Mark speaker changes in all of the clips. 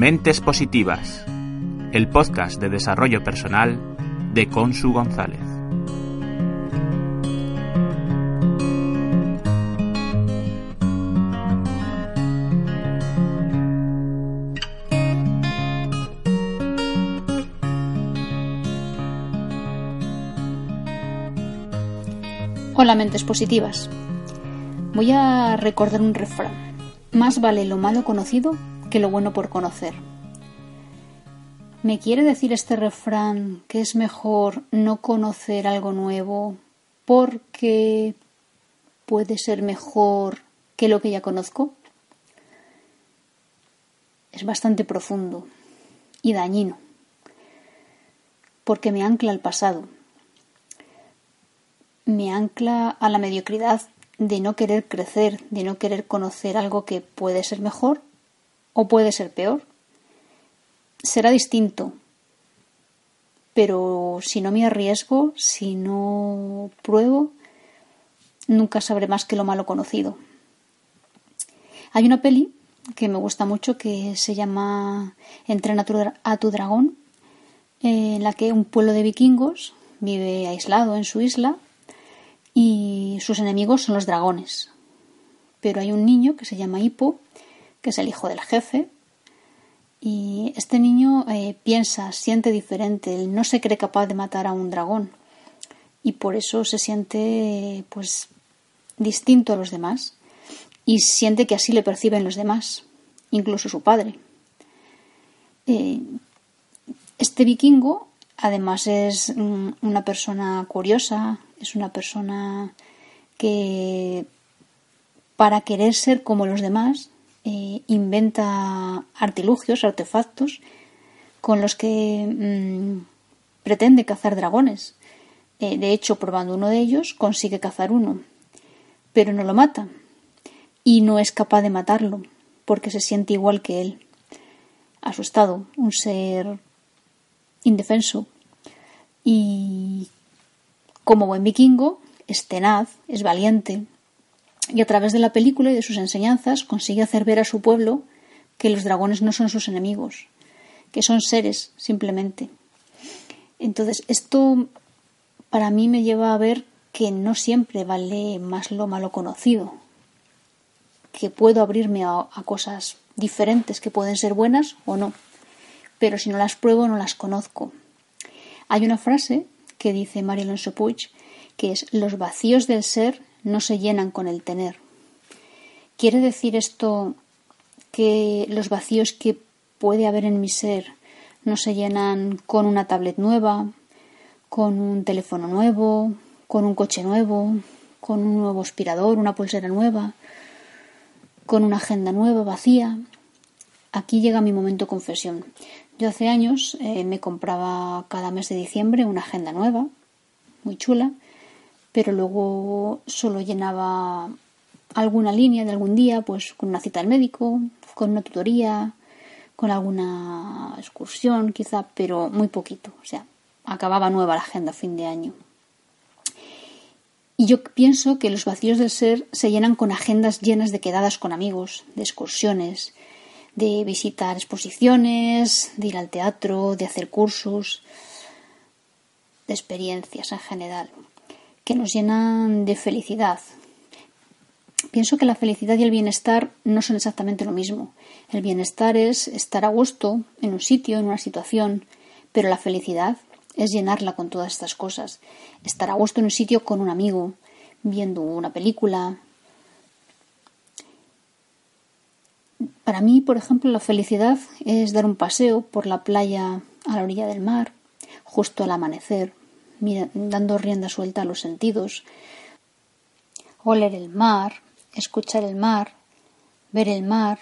Speaker 1: Mentes Positivas, el podcast de desarrollo personal de Consu González.
Speaker 2: Hola mentes positivas. Voy a recordar un refrán. Más vale lo malo conocido que lo bueno por conocer. ¿Me quiere decir este refrán que es mejor no conocer algo nuevo porque puede ser mejor que lo que ya conozco? Es bastante profundo y dañino porque me ancla al pasado me ancla a la mediocridad de no querer crecer, de no querer conocer algo que puede ser mejor o puede ser peor. Será distinto, pero si no me arriesgo, si no pruebo, nunca sabré más que lo malo conocido. Hay una peli que me gusta mucho que se llama Entrena a tu dragón, en la que un pueblo de vikingos vive aislado en su isla y sus enemigos son los dragones. Pero hay un niño que se llama Hippo, que es el hijo del jefe, y este niño eh, piensa, siente diferente, él no se cree capaz de matar a un dragón y por eso se siente pues distinto a los demás y siente que así le perciben los demás, incluso su padre. Eh, este vikingo además es mm, una persona curiosa, es una persona que para querer ser como los demás eh, inventa artilugios, artefactos con los que mm, pretende cazar dragones. Eh, de hecho, probando uno de ellos, consigue cazar uno, pero no lo mata y no es capaz de matarlo porque se siente igual que él, asustado, un ser indefenso y como buen vikingo, es tenaz, es valiente, y a través de la película y de sus enseñanzas consigue hacer ver a su pueblo que los dragones no son sus enemigos, que son seres simplemente. Entonces, esto para mí me lleva a ver que no siempre vale más lo malo conocido, que puedo abrirme a, cosas diferentes que pueden ser buenas o no, pero si no las pruebo no las conozco. Hay una frase que dice María Alonso Puig, que es los vacíos del ser no se llenan con el tener. ¿Quiere decir esto que los vacíos que puede haber en mi ser no se llenan con una tablet nueva, con un teléfono nuevo, con un coche nuevo, con un nuevo aspirador, una pulsera nueva, con una agenda nueva, vacía? Aquí llega mi momento confesión. Yo hace años eh, me compraba cada mes de diciembre una agenda nueva, muy chula, pero luego solo llenaba alguna línea de algún día, pues con una cita al médico, con una tutoría, con alguna excursión quizá, pero muy poquito. O sea, acababa nueva la agenda a fin de año. Y yo pienso que los vacíos del ser se llenan con agendas llenas de quedadas con amigos, de excursiones, de visitar exposiciones, de ir al teatro, de hacer cursos, de experiencias en general, que nos llenan de felicidad. Pienso que la felicidad y el bienestar no son exactamente lo mismo. El bienestar es estar a gusto en un sitio, en una situación, pero la felicidad es llenarla con todas estas cosas. Estar a gusto en un sitio con un amigo, viendo una película, Para mí, por ejemplo, la felicidad es dar un paseo por la playa a la orilla del mar, justo al amanecer, dando rienda suelta a los sentidos, oler el mar, escuchar el mar, ver el mar,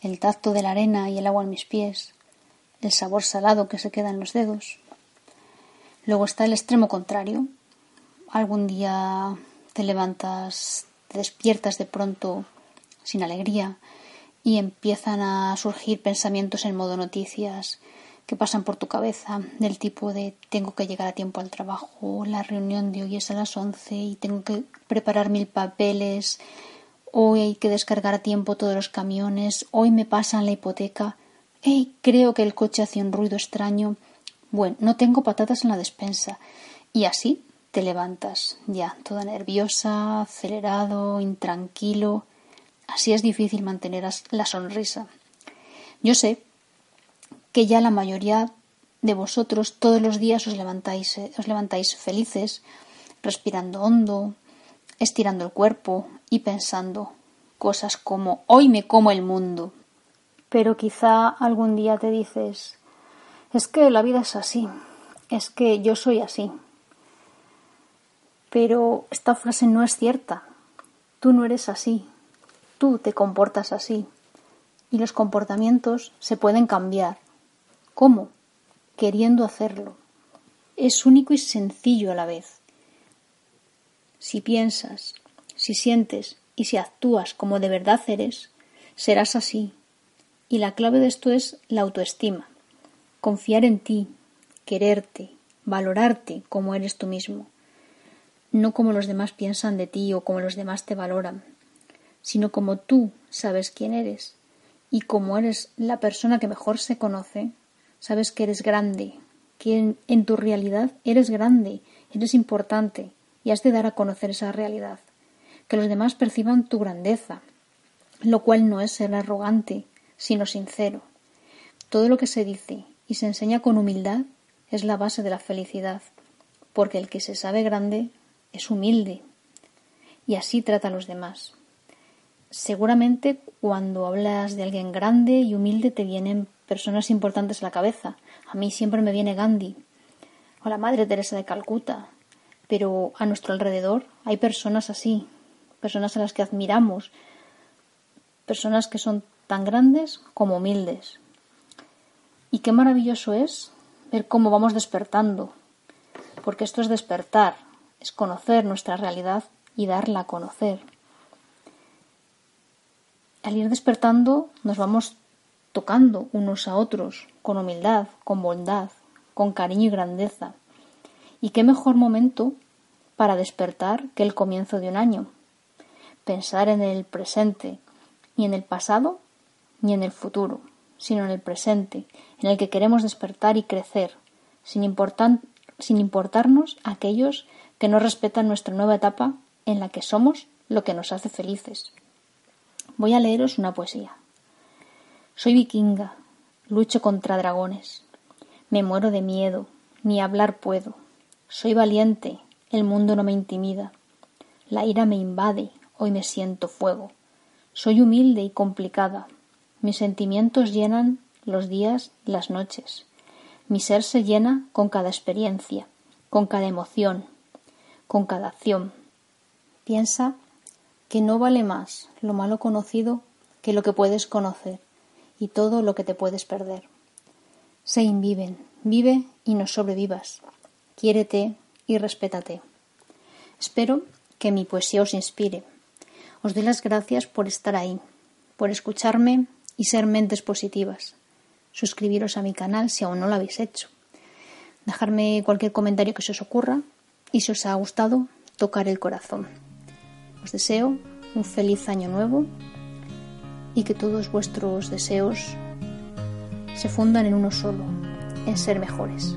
Speaker 2: el tacto de la arena y el agua en mis pies, el sabor salado que se queda en los dedos. Luego está el extremo contrario. Algún día te levantas, te despiertas de pronto sin alegría, y empiezan a surgir pensamientos en modo noticias que pasan por tu cabeza del tipo de tengo que llegar a tiempo al trabajo, la reunión de hoy es a las 11 y tengo que preparar mil papeles, hoy hay que descargar a tiempo todos los camiones, hoy me pasan la hipoteca ¡Ey! Creo que el coche hace un ruido extraño. Bueno, no tengo patatas en la despensa. Y así te levantas, ya, toda nerviosa, acelerado, intranquilo. Así es difícil mantener la sonrisa. Yo sé que ya la mayoría de vosotros todos los días os levantáis, eh, os levantáis felices, respirando hondo, estirando el cuerpo y pensando cosas como hoy me como el mundo. Pero quizá algún día te dices es que la vida es así, es que yo soy así. Pero esta frase no es cierta. Tú no eres así. Tú te comportas así. Y los comportamientos se pueden cambiar. ¿Cómo? Queriendo hacerlo. Es único y sencillo a la vez. Si piensas, si sientes y si actúas como de verdad eres, serás así. Y la clave de esto es la autoestima. Confiar en ti, quererte, valorarte como eres tú mismo no como los demás piensan de ti o como los demás te valoran, sino como tú sabes quién eres y como eres la persona que mejor se conoce, sabes que eres grande, que en, tu realidad eres grande, eres importante. Y has de dar a conocer esa realidad, que los demás perciban tu grandeza, lo cual no es ser arrogante, sino sincero. Todo lo que se dice y se enseña con humildad es la base de la felicidad, porque el que se sabe grande es humilde. Y así trata a los demás. Seguramente cuando hablas de alguien grande y humilde te vienen personas importantes a la cabeza. A mí siempre me viene Gandhi o la Madre Teresa de Calcuta, pero a nuestro alrededor hay personas así, personas a las que admiramos, personas que son tan grandes como humildes. Y qué maravilloso es ver cómo vamos despertando, porque esto es despertar, es conocer nuestra realidad y darla a conocer. Al ir despertando nos vamos tocando unos a otros con humildad, con bondad, con cariño y grandeza. ¿Y qué mejor momento para despertar que el comienzo de un año? Pensar en el presente, ni en el pasado ni en el futuro, sino en el presente, en el que queremos despertar y crecer, sin, sin importarnos aquellos que no respetan nuestra nueva etapa en la que somos lo que nos hace felices. Voy a leeros una poesía. Soy vikinga, lucho contra dragones, me muero de miedo, ni hablar puedo. Soy valiente, el mundo no me intimida. La ira me invade, hoy me siento fuego. Soy humilde y complicada. Mis sentimientos llenan los días y las noches. Mi ser se llena con cada experiencia, con cada emoción, con cada acción. Piensa que no vale más lo malo conocido que lo que puedes conocer y todo lo que te puedes perder. Se inviven, vive y no sobrevivas. Quiérete y respétate. Espero que mi poesía os inspire. Os doy las gracias por estar ahí, por escucharme y ser mentes positivas. Suscribiros a mi canal si aún no lo habéis hecho. Dejarme cualquier comentario que se os ocurra y si os ha gustado, tocar el corazón. Os deseo un feliz año nuevo y que todos vuestros deseos se fundan en uno solo, en ser mejores.